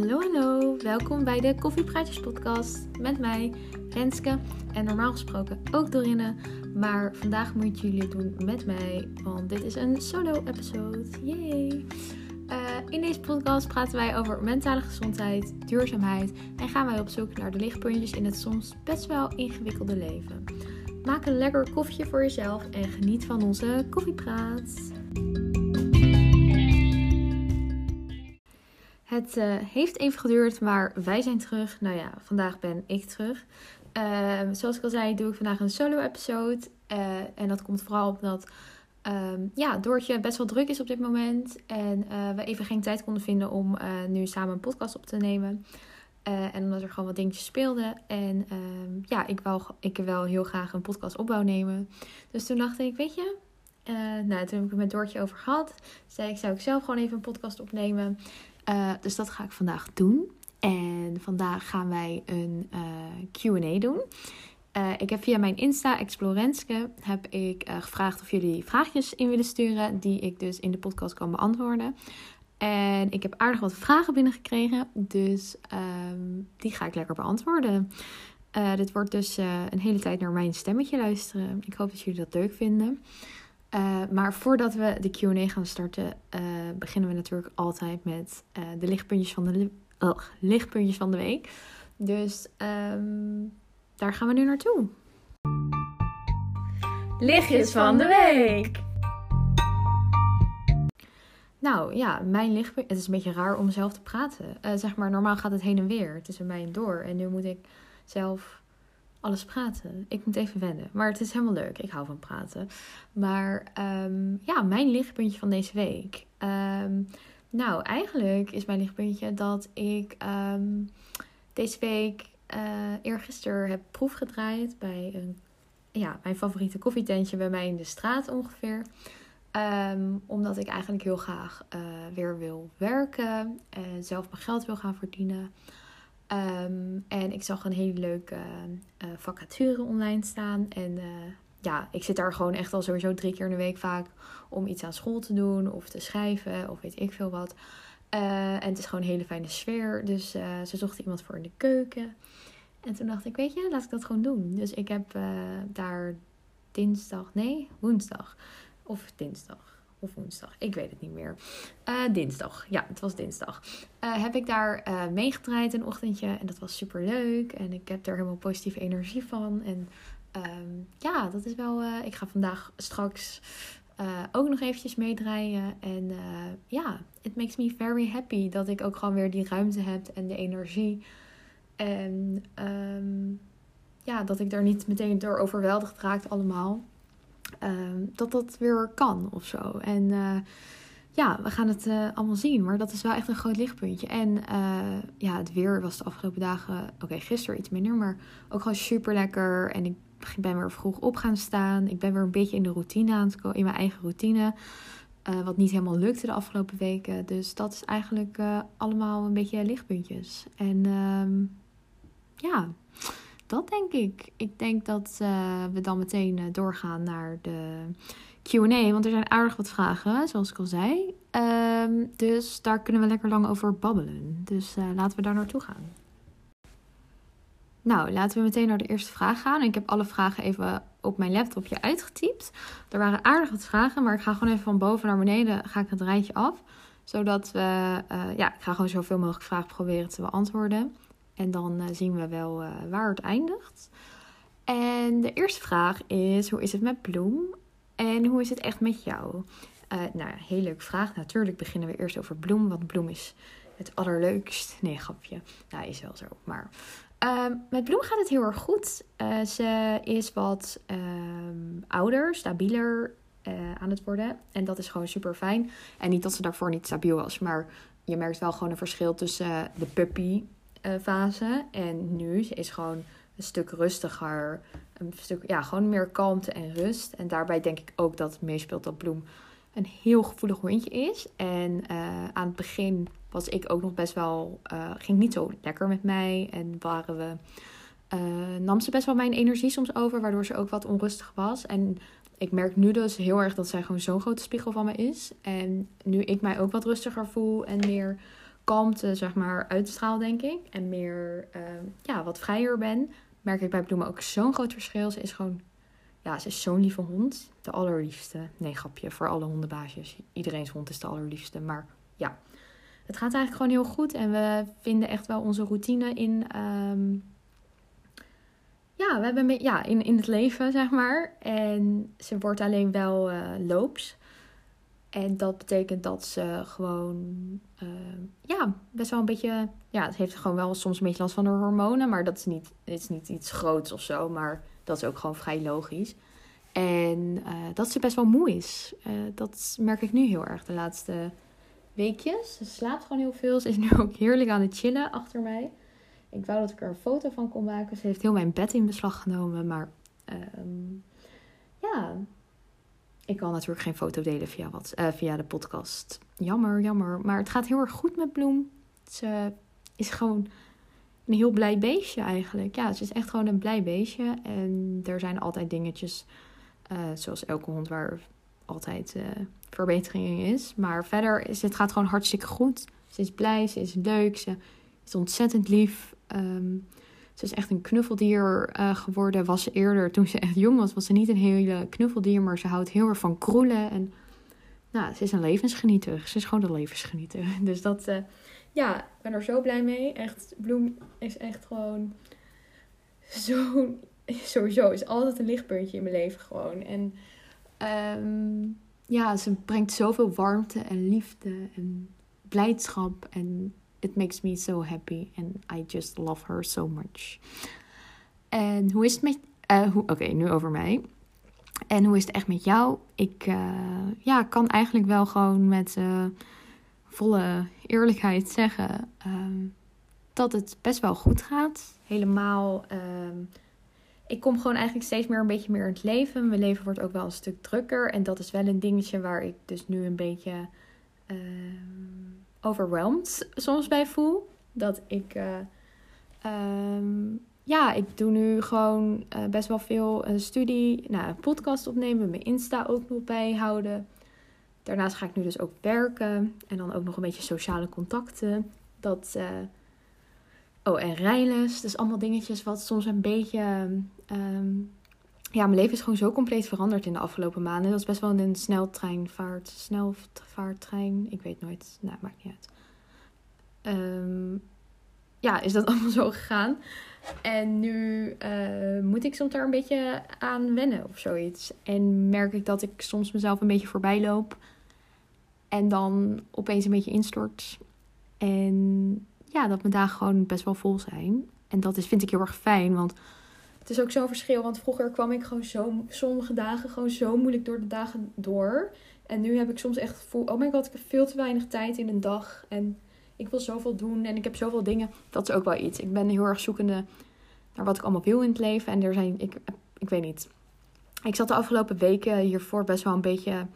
Hallo, hallo. Welkom bij de Koffiepraatjes podcast met mij, Renske. En normaal gesproken ook Dorinne. Maar vandaag moeten jullie het doen met mij, want dit is een solo-episode. Yay! Uh, in deze podcast praten wij over mentale gezondheid, duurzaamheid en gaan wij op zoek naar de lichtpuntjes in het soms best wel ingewikkelde leven. Maak een lekker koffietje voor jezelf en geniet van onze koffiepraat. Het uh, heeft even geduurd, maar wij zijn terug. Nou ja, vandaag ben ik terug. Uh, zoals ik al zei, doe ik vandaag een solo-episode. Uh, en dat komt vooral omdat um, ja, Doortje best wel druk is op dit moment. En we even geen tijd konden vinden om nu samen een podcast op te nemen. en omdat er gewoon wat dingetjes speelden. En ehm, ja, ik wil, ik wil heel graag een podcast opbouw nemen. Dus toen dacht ik, weet je, nou, toen heb ik het met Doortje over gehad. Zei ik, zou ik zelf gewoon even een podcast opnemen. Uh, dus dat ga ik vandaag doen. En vandaag gaan wij een uh, QA doen. Uh, ik heb via mijn Insta, Explorenske, heb ik gevraagd of jullie vraagjes in willen sturen. Die ik dus in de podcast kan beantwoorden. En ik heb aardig wat vragen binnengekregen. Dus um, die ga ik lekker beantwoorden. dit wordt dus een hele tijd naar mijn stemmetje luisteren. Ik hoop dat jullie dat leuk vinden. Uh, maar voordat we de QA gaan starten, uh, beginnen we natuurlijk altijd met uh, de lichtpuntjes van de, oh, lichtpuntjes van de week. Dus um, daar gaan we nu naartoe. Lichtjes van de week. Nou ja, mijn lichtpunt. Het is een beetje raar om zelf te praten. zeg maar, normaal gaat het heen en weer tussen mij en door. En nu moet ik zelf alles praten. Ik moet even wennen. Maar het is helemaal leuk. Ik hou van praten. Maar um, ja, mijn lichtpuntje van deze week. Um, nou, eigenlijk is mijn lichtpuntje dat ik um, deze week uh, eergisteren heb proef gedraaid bij een, ja, mijn favoriete koffietentje bij mij in de straat ongeveer. Omdat ik eigenlijk heel graag uh, weer wil werken en zelf mijn geld wil gaan verdienen. Um, en ik zag een hele leuke uh, vacature online staan. En uh, ja, ik zit daar gewoon echt al sowieso drie keer in de week vaak om iets aan school te doen of te schrijven of weet ik veel wat. En het is gewoon een hele fijne sfeer. Dus ze zochten iemand voor in de keuken. En toen dacht ik, weet je, laat ik dat gewoon doen. Dus ik heb daar dinsdag, nee, woensdag of dinsdag of woensdag, ik weet het niet meer. Uh, dinsdag, ja, het was dinsdag. Uh, heb ik daar uh, meegedraaid een ochtendje en dat was super leuk. En ik heb er helemaal positieve energie van. En um, ja, dat is wel. ik ga vandaag straks ook nog eventjes meedraaien. En ja, it makes me very happy dat ik ook gewoon weer die ruimte heb en de energie. En um, ja, dat ik daar niet meteen door overweldigd raakt allemaal. Ehm, dat dat weer kan of zo. En uh, ja, we gaan het uh, allemaal zien. Maar dat is wel echt een groot lichtpuntje. En uh, ja, het weer was de afgelopen dagen, oké, gisteren iets minder, maar ook gewoon super lekker. En ik ben weer vroeg op gaan staan. Ik ben weer een beetje in de routine aan het komen, in mijn eigen routine. wat niet helemaal lukte de afgelopen weken. Dus dat is eigenlijk allemaal een beetje lichtpuntjes. En um, ja dat denk ik. Ik denk dat uh, we dan meteen uh, doorgaan naar de QA. Want er zijn aardig wat vragen, zoals ik al zei. Um, dus daar kunnen we lekker lang over babbelen. Dus uh, laten we daar naartoe gaan. Nou, laten we meteen naar de eerste vraag gaan. Ik heb alle vragen even op mijn laptopje uitgetypt. Er waren aardig wat vragen, maar ik ga gewoon even van boven naar beneden ga ik het rijtje af. Zodat we, ja, ik ga gewoon zoveel mogelijk vragen proberen te beantwoorden. En dan uh, zien we wel uh, waar het eindigt. En de eerste vraag is: hoe is het met Bloem? En hoe is het echt met jou? Uh, nou, heel leuke vraag. Natuurlijk beginnen we eerst over Bloem, want Bloem is het allerleukst. Nee, grapje. Nou, is wel zo. Maar uh, met Bloem gaat het heel erg goed. Ze is wat uh, ouder, stabieler aan het worden. En dat is gewoon super fijn. En niet dat ze daarvoor niet stabiel was, maar je merkt wel gewoon een verschil tussen de puppy uh, fase. En nu ze is gewoon een stuk rustiger. Een stuk, ja, gewoon meer kalmte en rust. En daarbij denk ik ook dat het meespeelt dat Bloem een heel gevoelig hondje is. En uh, aan het begin was ik ook nog best wel. Uh, ging niet zo lekker met mij. En waren we. nam ze best wel mijn energie soms over, waardoor ze ook wat onrustig was. En ik merk nu dus heel erg dat zij gewoon zo'n grote spiegel van me is. En nu ik mij ook wat rustiger voel en meer kalmte, zeg maar, uitstraal, denk ik. En meer, ehm, ja, wat vrijer ben. Merk ik bij Bloemen ook zo'n groot verschil. Ze is gewoon, ja, ze is zo'n lieve hond. De allerliefste. Nee, grapje, voor alle hondenbaasjes. Iedereen's hond is de allerliefste. Maar ja, het gaat eigenlijk gewoon heel goed. En we vinden echt wel onze routine in... ehm, ja, we hebben ja, in, in het leven, zeg maar. En ze wordt alleen wel eh, loops. En dat betekent dat ze gewoon, eh, ja, best wel een beetje, ja, het heeft gewoon wel soms een beetje last van de hormonen, maar dat is niet, is niet iets groots of zo, maar dat is ook gewoon vrij logisch. En eh, dat ze best wel moe is. Eh, dat merk ik nu heel erg de laatste weekjes. Ze slaapt gewoon heel veel. Ze is nu ook heerlijk aan het chillen achter mij. Ik wou dat ik er een foto van kon maken. Ze heeft heel mijn bed in beslag genomen, maar ehm, ja, ik kan natuurlijk geen foto delen via, wat, eh, via de podcast. Jammer, jammer. Maar het gaat heel erg goed met Bloem. Ze is gewoon een heel blij beestje eigenlijk. Ja, ze is echt gewoon een blij beestje. En er zijn altijd dingetjes, eh, zoals elke hond, waar altijd eh, verbetering in is. Maar verder is het gaat gewoon hartstikke goed. Ze is blij, ze is leuk, ze is ontzettend lief. Ehm, ze is echt een knuffeldier eh, geworden. Was ze eerder, toen ze echt jong was, was ze niet een hele knuffeldier. Maar ze houdt heel erg van kroelen. En nou, ze is een levensgenieter. Ze is gewoon een levensgenieter. Dus dat, eh, ja, ik ben er zo blij mee. Echt, Bloem is echt gewoon zo, sowieso is altijd een lichtpuntje in mijn leven gewoon. En ehm, ja, ze brengt zoveel warmte en liefde en blijdschap. En it makes me so happy. And I just love her so much. En hoe is het met... hoe- Oké, nu over mij. En hoe is het echt met jou? Ik eh, ja, kan eigenlijk wel gewoon met eh, volle eerlijkheid zeggen ehm, dat het best wel goed gaat. Helemaal. ehm, ik kom gewoon eigenlijk steeds meer een beetje meer in het leven. Mijn leven wordt ook wel een stuk drukker. En dat is wel een dingetje waar ik dus nu een beetje ehm, overwhelmed soms bij voel. Dat ik. eh, ehm, ja, ik doe nu gewoon eh, best wel veel een studie, nou, een podcast opnemen, mijn Insta ook nog bijhouden. Daarnaast ga ik nu dus ook werken en dan ook nog een beetje sociale contacten. Dat, eh, Oh, en rijles. Dus allemaal dingetjes wat soms een beetje... ehm, ja, mijn leven is gewoon zo compleet veranderd in de afgelopen maanden. Dat is best wel een sneltreinvaart. Snelvaarttrein. Ik weet nooit. Nou, maakt niet uit. Ehm, ja, is dat allemaal zo gegaan. En nu eh, moet ik soms daar een beetje aan wennen of zoiets. En merk ik dat ik soms mezelf een beetje voorbij loop. En dan opeens een beetje instort. En ja, dat mijn dagen gewoon best wel vol zijn. En dat is, vind ik heel erg fijn, want het is ook zo'n verschil. Want vroeger kwam ik gewoon zo, sommige dagen gewoon zo moeilijk door de dagen door. En nu heb ik soms echt gevoel, oh my god, ik heb veel te weinig tijd in een dag. En ik wil zoveel doen en ik heb zoveel dingen. Dat is ook wel iets. Ik ben heel erg zoekende naar wat ik allemaal wil in het leven. En er zijn, ik, ik weet niet. Ik zat de afgelopen weken hiervoor best wel een beetje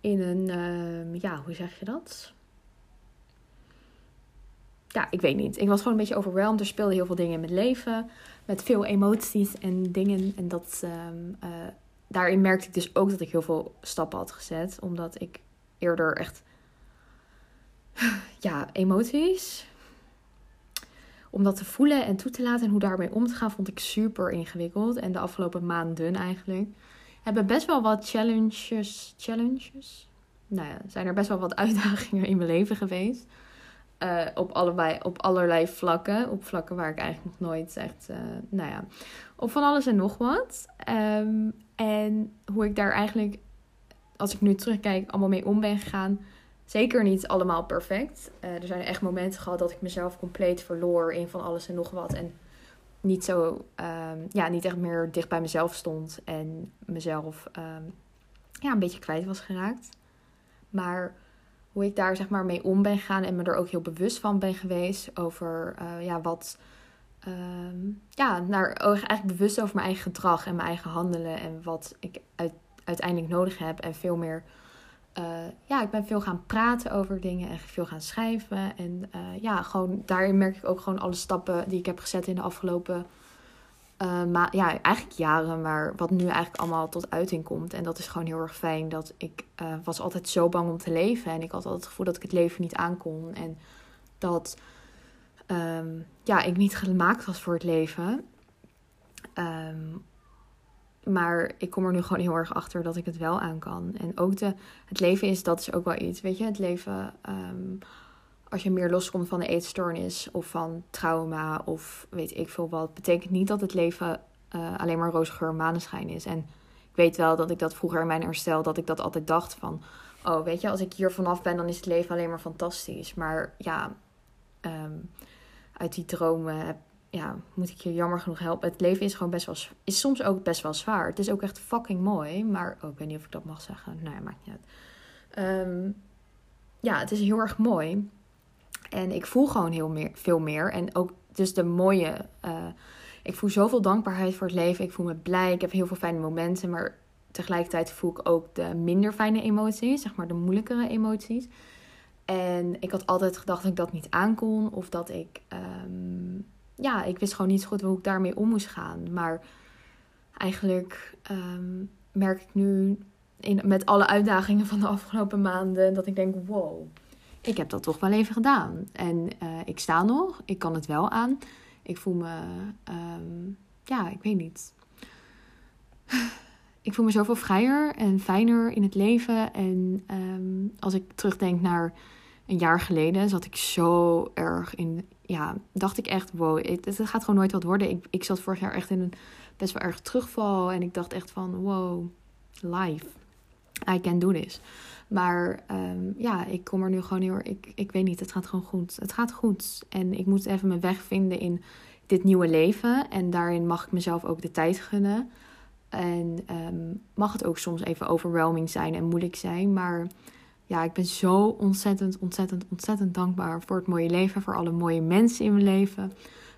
in een, ehm, ja, hoe zeg je dat? Ja, ik weet niet. Ik was gewoon een beetje overweldigd. Er speelden heel veel dingen in mijn leven. Met veel emoties en dingen. En dat, ehm, eh, daarin merkte ik dus ook dat ik heel veel stappen had gezet. Omdat ik eerder echt, ja, emoties. Om dat te voelen en toe te laten en hoe daarmee om te gaan, vond ik super ingewikkeld. En de afgelopen maanden eigenlijk hebben best wel wat challenges. Challenges? Nou ja, zijn er best wel wat uitdagingen in mijn leven geweest. Uh, op, op allerlei vlakken. Op vlakken waar ik eigenlijk nog nooit echt, uh, nou ja, op van alles en nog wat. Um, en hoe ik daar eigenlijk, als ik nu terugkijk, allemaal mee om ben gegaan. Zeker niet allemaal perfect. Uh, er zijn echt momenten gehad dat ik mezelf compleet verloor in van alles en nog wat. En niet zo, um, ja, niet echt meer dicht bij mezelf stond. En mezelf, um, ja, een beetje kwijt was geraakt. Maar hoe ik daar zeg maar mee om ben gegaan en me er ook heel bewust van ben geweest over uh, ja, wat. Um, ja, naar, eigenlijk bewust over mijn eigen gedrag en mijn eigen handelen en wat ik uit, uiteindelijk nodig heb. En veel meer. Uh, ja, ik ben veel gaan praten over dingen en veel gaan schrijven. En uh, ja, gewoon daarin merk ik ook gewoon alle stappen die ik heb gezet in de afgelopen. Maar ja, eigenlijk jaren, maar wat nu eigenlijk allemaal tot uiting komt. En dat is gewoon heel erg fijn. Dat ik was altijd zo bang om te leven. En ik had altijd het gevoel dat ik het leven niet aankon. En dat ehm, ja, ik niet gemaakt was voor het leven. Ehm, maar ik kom er nu gewoon heel erg achter dat ik het wel aan kan. En ook de, het leven is, dat is ook wel iets. Weet je, het leven, ehm, als je meer loskomt van de eetstoornis of van trauma of weet ik veel wat, betekent niet dat het leven uh, alleen maar roze geur maneschijn is. En ik weet wel dat ik dat vroeger in mijn herstel, dat ik dat altijd dacht van, oh weet je, als ik hier vanaf ben, dan is het leven alleen maar fantastisch. Maar ja, ehm, uit die dromen heb, ja, moet ik je jammer genoeg helpen. Het leven is gewoon best wel, is soms ook best wel zwaar. Het is ook echt fucking mooi, maar oh, ik weet niet of ik dat mag zeggen. Nee, maakt niet uit. Ehm, ja, het is heel erg mooi. En ik voel gewoon heel meer, veel meer. En ook dus de mooie. Uh, ik voel zoveel dankbaarheid voor het leven. Ik voel me blij. Ik heb heel veel fijne momenten. Maar tegelijkertijd voel ik ook de minder fijne emoties. Zeg maar de moeilijkere emoties. En ik had altijd gedacht dat ik dat niet aankon. Of dat ik. Um, ja, ik wist gewoon niet zo goed hoe ik daarmee om moest gaan. Maar eigenlijk um, merk ik nu in, met alle uitdagingen van de afgelopen maanden dat ik denk: wow, ik heb dat toch wel even gedaan. En uh, ik sta nog, ik kan het wel aan. Ik voel me, um, ja, ik weet niet. Ik voel me zoveel vrijer en fijner in het leven. En um, als ik terugdenk naar een jaar geleden, zat ik zo erg in. Ja, dacht ik echt, wow, het, het gaat gewoon nooit wat worden. Ik, ik zat vorig jaar echt in een best wel erg terugval. En ik dacht echt van, wow, life. I can do this. Maar um, ja, ik kom er nu gewoon heel ik, ik weet niet, het gaat gewoon goed. Het gaat goed. En ik moet even mijn weg vinden in dit nieuwe leven. En daarin mag ik mezelf ook de tijd gunnen. En um, mag het ook soms even overwhelming zijn en moeilijk zijn. Maar ja, ik ben zo ontzettend, ontzettend, ontzettend dankbaar voor het mooie leven. Voor alle mooie mensen in mijn leven.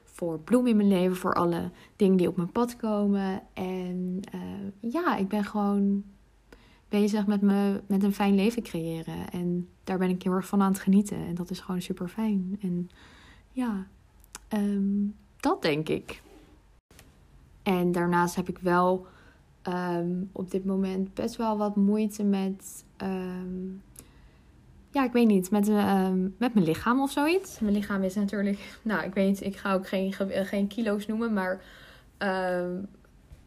Voor bloemen in mijn leven. Voor alle dingen die op mijn pad komen. En uh, ja, ik ben gewoon bezig met, me, met een fijn leven creëren. En daar ben ik heel erg van aan het genieten. En dat is gewoon super fijn. En ja, um, dat denk ik. En daarnaast heb ik wel um, op dit moment best wel wat moeite met. Um, ja, ik weet niet, met, met mijn lichaam of zoiets. Mijn lichaam is natuurlijk. Nou, ik weet niet, ik ga ook geen, geen kilo's noemen, maar.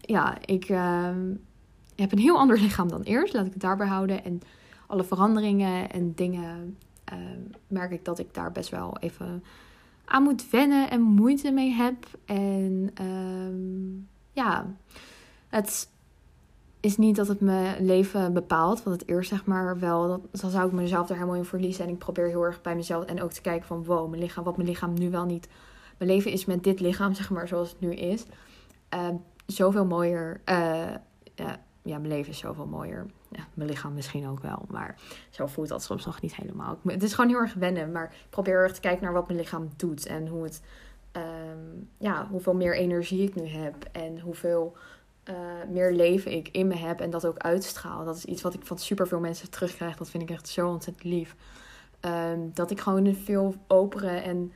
ja, ik heb een heel ander lichaam dan eerst. Laat ik het daarbij houden. En alle veranderingen en dingen uh, merk ik dat ik daar best wel even aan moet wennen en moeite mee heb. En uh, ja, het is niet dat het mijn leven bepaalt. Want het eerst zeg maar wel, dat, dan zou ik mezelf er helemaal in verliezen. En ik probeer heel erg bij mezelf en ook te kijken van wow, mijn lichaam, wat mijn lichaam nu wel niet. Mijn leven is met dit lichaam, zeg maar, zoals het nu is. Uh, zoveel mooier. Uh, ja, ja, mijn leven is zoveel mooier. Ja, mijn lichaam misschien ook wel, maar zo voelt dat soms nog niet helemaal. Het is gewoon heel erg wennen, maar ik probeer erg te kijken naar wat mijn lichaam doet en hoe het, um, ja, hoeveel meer energie ik nu heb en hoeveel uh, meer leven ik in me heb en dat ook uitstraal. Dat is iets wat ik van superveel mensen terugkrijg. Dat vind ik echt zo ontzettend lief. Um, dat ik gewoon een veel opere en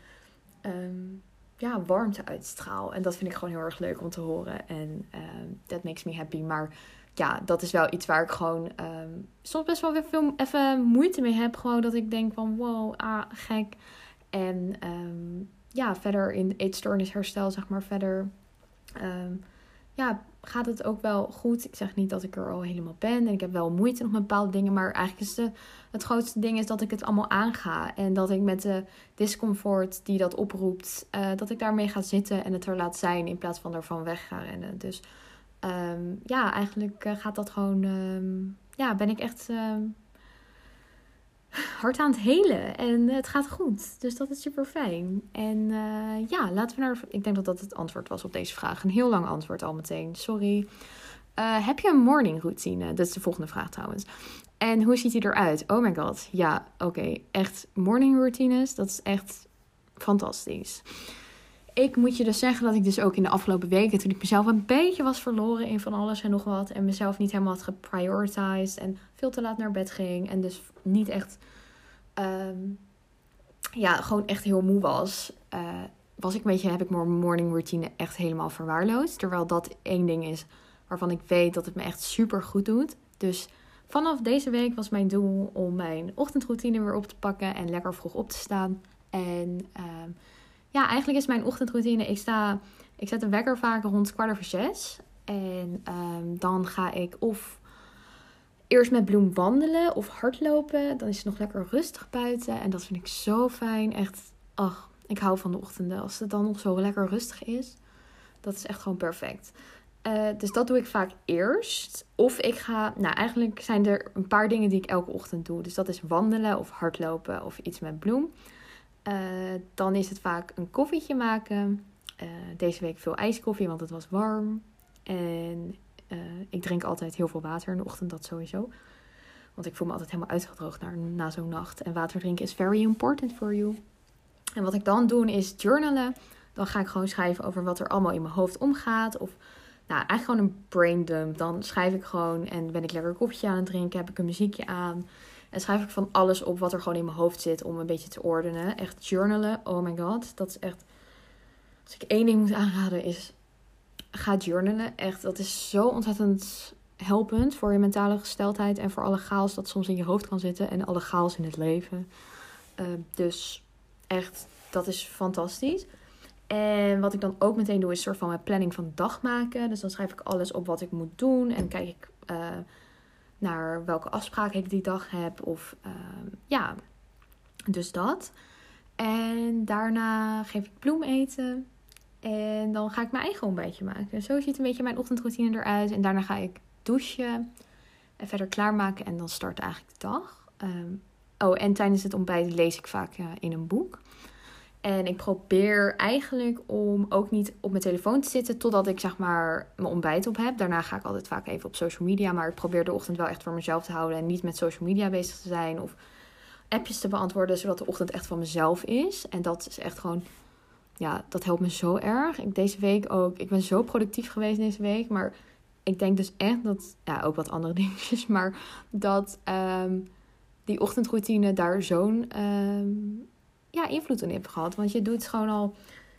um, ja, warmte uitstraal. En dat vind ik gewoon heel erg leuk om te horen. En dat makes me happy. Maar ja, dat is wel iets waar ik gewoon um, soms best wel weer veel even moeite mee heb. Gewoon dat ik denk van wow, ah, gek. En um, ja, verder in eetstoornisherstel, zeg maar, verder um, ja, gaat het ook wel goed. Ik zeg niet dat ik er al helemaal ben. En ik heb wel moeite nog met bepaalde dingen. Maar eigenlijk is de, het grootste ding is dat ik het allemaal aanga. En dat ik met de discomfort die dat oproept, uh, dat ik daarmee ga zitten en het er laat zijn. In plaats van ervan weg ga rennen. Dus um, ja, eigenlijk uh, gaat dat gewoon. Um, ja, ben ik echt um, hard aan het helen. En het gaat goed. Dus dat is super fijn. En uh, ja, laten we naar. Ik denk dat dat het antwoord was op deze vraag. Een heel lang antwoord al meteen. Sorry. Uh, heb je een morning routine? Dat is de volgende vraag trouwens. En hoe ziet die eruit? Oh my god. Ja, oké. Echt morning routines. Dat is echt fantastisch. Ik moet je dus zeggen dat ik dus ook in de afgelopen weken, toen ik mezelf een beetje was verloren in van alles en nog wat, en mezelf niet helemaal had geprioritized en veel te laat naar bed ging en dus niet echt, um, ja, gewoon echt heel moe was, uh, was ik een beetje, heb ik mijn morning routine echt helemaal verwaarloosd. Terwijl dat één ding is waarvan ik weet dat het me echt super goed doet. Dus vanaf deze week was mijn doel om mijn ochtendroutine weer op te pakken en lekker vroeg op te staan. En ehm, ja, eigenlijk is mijn ochtendroutine. Ik, sta, ik zet de wekker vaak rond kwart over zes. En ehm, dan ga ik of eerst met Bloem wandelen of hardlopen. Dan is het nog lekker rustig buiten. En dat vind ik zo fijn. Echt, ach, ik hou van de ochtenden. Als het dan nog zo lekker rustig is. Dat is echt gewoon perfect. Uh, dus dat doe ik vaak eerst. Of ik ga, nou eigenlijk zijn er een paar dingen die ik elke ochtend doe. Dus dat is wandelen of hardlopen of iets met bloem. Uh, dan is het vaak een koffietje maken. Uh, deze week veel ijskoffie, want het was warm. En ik drink altijd heel veel water in de ochtend, dat sowieso. Want ik voel me altijd helemaal uitgedroogd na, na zo'n nacht. En water drinken is very important for you. En wat ik dan doe is journalen. Dan ga ik gewoon schrijven over wat er allemaal in mijn hoofd omgaat. Of nou, eigenlijk gewoon een brain dump. Dan schrijf ik gewoon en ben ik lekker een koffietje aan het drinken. Heb ik een muziekje aan. En schrijf ik van alles op wat er gewoon in mijn hoofd zit om een beetje te ordenen. Echt journalen. Oh my god. Dat is echt. Als ik één ding moet aanraden is. Ga journalen. Echt. Dat is zo ontzettend helpend voor je mentale gesteldheid. En voor alle chaos dat soms in je hoofd kan zitten. En alle chaos in het leven. Uh, dus echt. Dat is fantastisch. En wat ik dan ook meteen doe, is een soort van mijn planning van dag maken. Dus dan schrijf ik alles op wat ik moet doen. En kijk ik uh, naar welke afspraken ik die dag heb. Of uh, ja, dus dat. En daarna geef ik bloem eten. En dan ga ik mijn eigen ontbijtje maken. Zo ziet een beetje mijn ochtendroutine eruit. En daarna ga ik douchen. En verder klaarmaken. En dan start eigenlijk de dag. Um, oh, en tijdens het ontbijt lees ik vaak uh, in een boek. En ik probeer eigenlijk om ook niet op mijn telefoon te zitten totdat ik zeg maar mijn ontbijt op heb. Daarna ga ik altijd vaak even op social media. Maar ik probeer de ochtend wel echt voor mezelf te houden en niet met social media bezig te zijn. Of appjes te beantwoorden, zodat de ochtend echt van mezelf is. En dat is echt gewoon, ja, dat helpt me zo erg. Ik, deze week ook, ik ben zo productief geweest deze week. Maar ik denk dus echt dat, ja, ook wat andere dingetjes. Maar dat um, die ochtendroutine daar zo'n... Um, ja, invloed in hebt gehad. Want je doet gewoon al.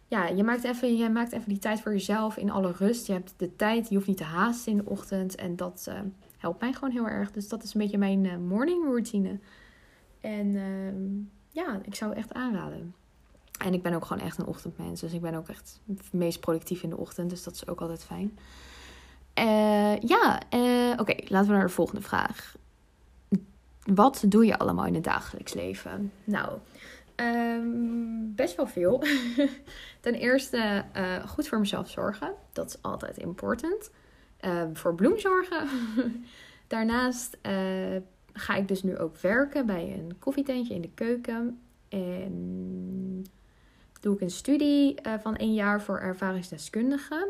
Ja, je maakt, even, je maakt even die tijd voor jezelf in alle rust. Je hebt de tijd, je hoeft niet te haasten in de ochtend. En dat uh, helpt mij gewoon heel erg. Dus dat is een beetje mijn uh, morning routine. En uh, ja, ik zou echt aanraden. En ik ben ook gewoon echt een ochtendmens. Dus ik ben ook echt het meest productief in de ochtend. Dus dat is ook altijd fijn. Uh, ja, oké, laten we naar de volgende vraag. Wat doe je allemaal in het dagelijks leven? Nou, Um, best wel veel. Ten eerste uh, goed voor mezelf zorgen. Dat is altijd important. Uh, voor bloem zorgen. Daarnaast uh, ga ik dus nu ook werken bij een koffietentje in de keuken. En doe ik een studie uh, van één jaar voor ervaringsdeskundigen.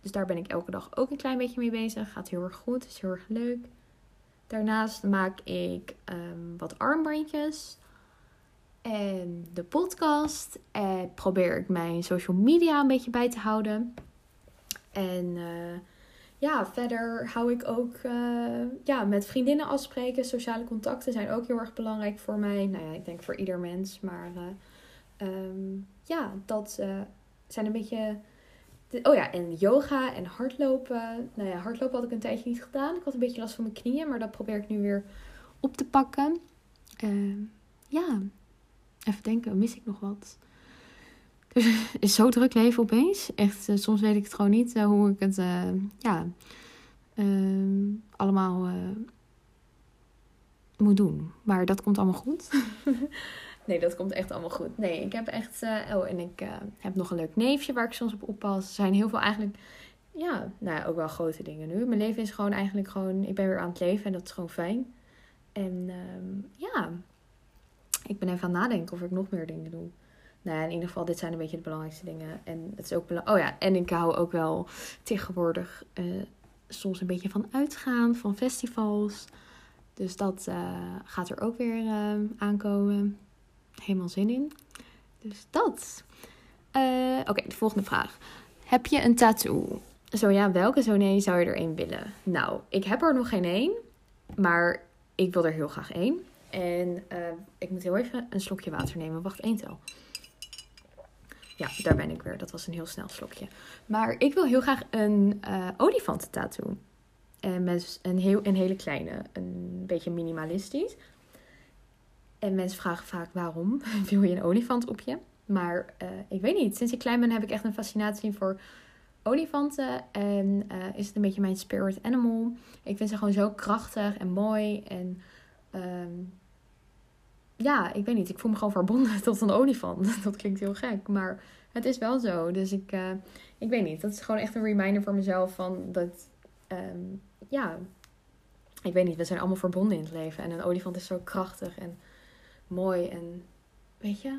Dus daar ben ik elke dag ook een klein beetje mee bezig. Gaat heel erg goed, is heel erg leuk. Daarnaast maak ik um, wat armbandjes en de podcast. En probeer ik mijn social media een beetje bij te houden. En uh, ja, verder hou ik ook uh, ja, met vriendinnen afspreken. Sociale contacten zijn ook heel erg belangrijk voor mij. Nou ja, ik denk voor ieder mens. Maar um, ja, dat zijn een beetje. Oh ja, en yoga en hardlopen. Nou ja, hardlopen had ik een tijdje niet gedaan. Ik had een beetje last van mijn knieën, maar dat probeer ik nu weer op te pakken. Ehm, ja, Even denken, mis ik nog wat? Dus het is zo druk leven opeens. Echt, uh, soms weet ik het gewoon niet uh, hoe ik het, uh, ja, ehm, allemaal moet doen. Maar dat komt allemaal goed. nee, dat komt echt allemaal goed. Nee, ik heb echt, oh, en ik heb nog een leuk neefje waar ik soms op oppas. Er zijn heel veel eigenlijk, ja, nou ja, ook wel grote dingen nu. Mijn leven is gewoon eigenlijk gewoon, ik ben weer aan het leven en dat is gewoon fijn. En um, ja, ik ben even aan het nadenken of ik nog meer dingen doe. Nou ja, in ieder geval, dit zijn een beetje de belangrijkste dingen. En het is ook belangrijk. Oh ja, en ik hou ook wel tegenwoordig uh, soms een beetje van uitgaan, van festivals. Dus dat uh, gaat er ook weer uh, aankomen. Helemaal zin in. Dus dat. Oké, de volgende vraag. Heb je een tattoo? Zo ja, welke zo nee zou je er een willen? Nou, ik heb er nog geen één. Maar ik wil er heel graag één. En uh, ik moet heel even een slokje water nemen. Wacht, één tel. Ja, daar ben ik weer. Dat was een heel snel slokje. Maar ik wil heel graag een uh, olifantentattoo. En met een, heel, een hele kleine. Een beetje minimalistisch. En mensen vragen vaak waarom wil je een olifant op je? Maar uh, ik weet niet. Sinds ik klein ben heb ik echt een fascinatie voor olifanten. En is het een beetje mijn spirit animal. Ik vind ze gewoon zo krachtig en mooi. En um, ja, ik weet niet. Ik voel me gewoon verbonden tot een olifant. Dat klinkt heel gek. Maar het is wel zo. Dus ik, uh, ik weet niet. Dat is gewoon echt een reminder voor mezelf van dat. Um, ja, ik weet niet. We zijn allemaal verbonden in het leven. En een olifant is zo krachtig en mooi. En weet je,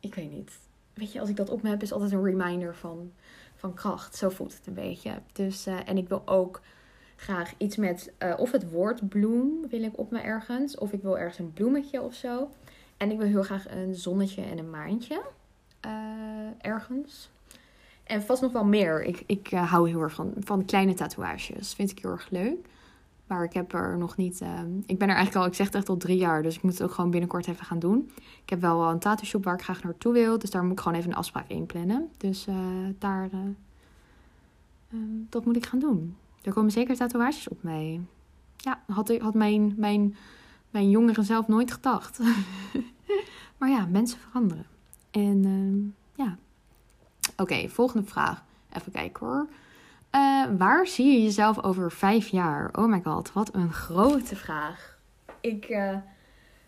ik weet niet. Weet je, als ik dat op me heb, is altijd een reminder van, van kracht. Zo voelt het een beetje. Dus, uh, en ik wil ook graag iets met, uh, of het woord bloem wil ik op me ergens. Of ik wil ergens een bloemetje of zo. En ik wil heel graag een zonnetje en een maantje uh, ergens. En vast nog wel meer. Ik, ik uh, hou heel erg van, van kleine tatoeages. Vind ik heel erg leuk. Maar ik heb er nog niet. Uh, ik ben er eigenlijk al, ik zeg het echt al drie jaar. Dus ik moet het ook gewoon binnenkort even gaan doen. Ik heb wel een tattoo shop waar ik graag naartoe wil. Dus daar moet ik gewoon even een afspraak in plannen. Dus daar. Uh, dat moet ik gaan doen. Er komen zeker tatoeages op mij. Ja, had, had mijn, mijn, mijn jongere zelf nooit gedacht. maar ja, mensen veranderen. En ja. Oké, volgende vraag. Even kijken hoor. Uh, waar zie je jezelf over vijf jaar? Oh my god, wat een grote vraag. Ik uh,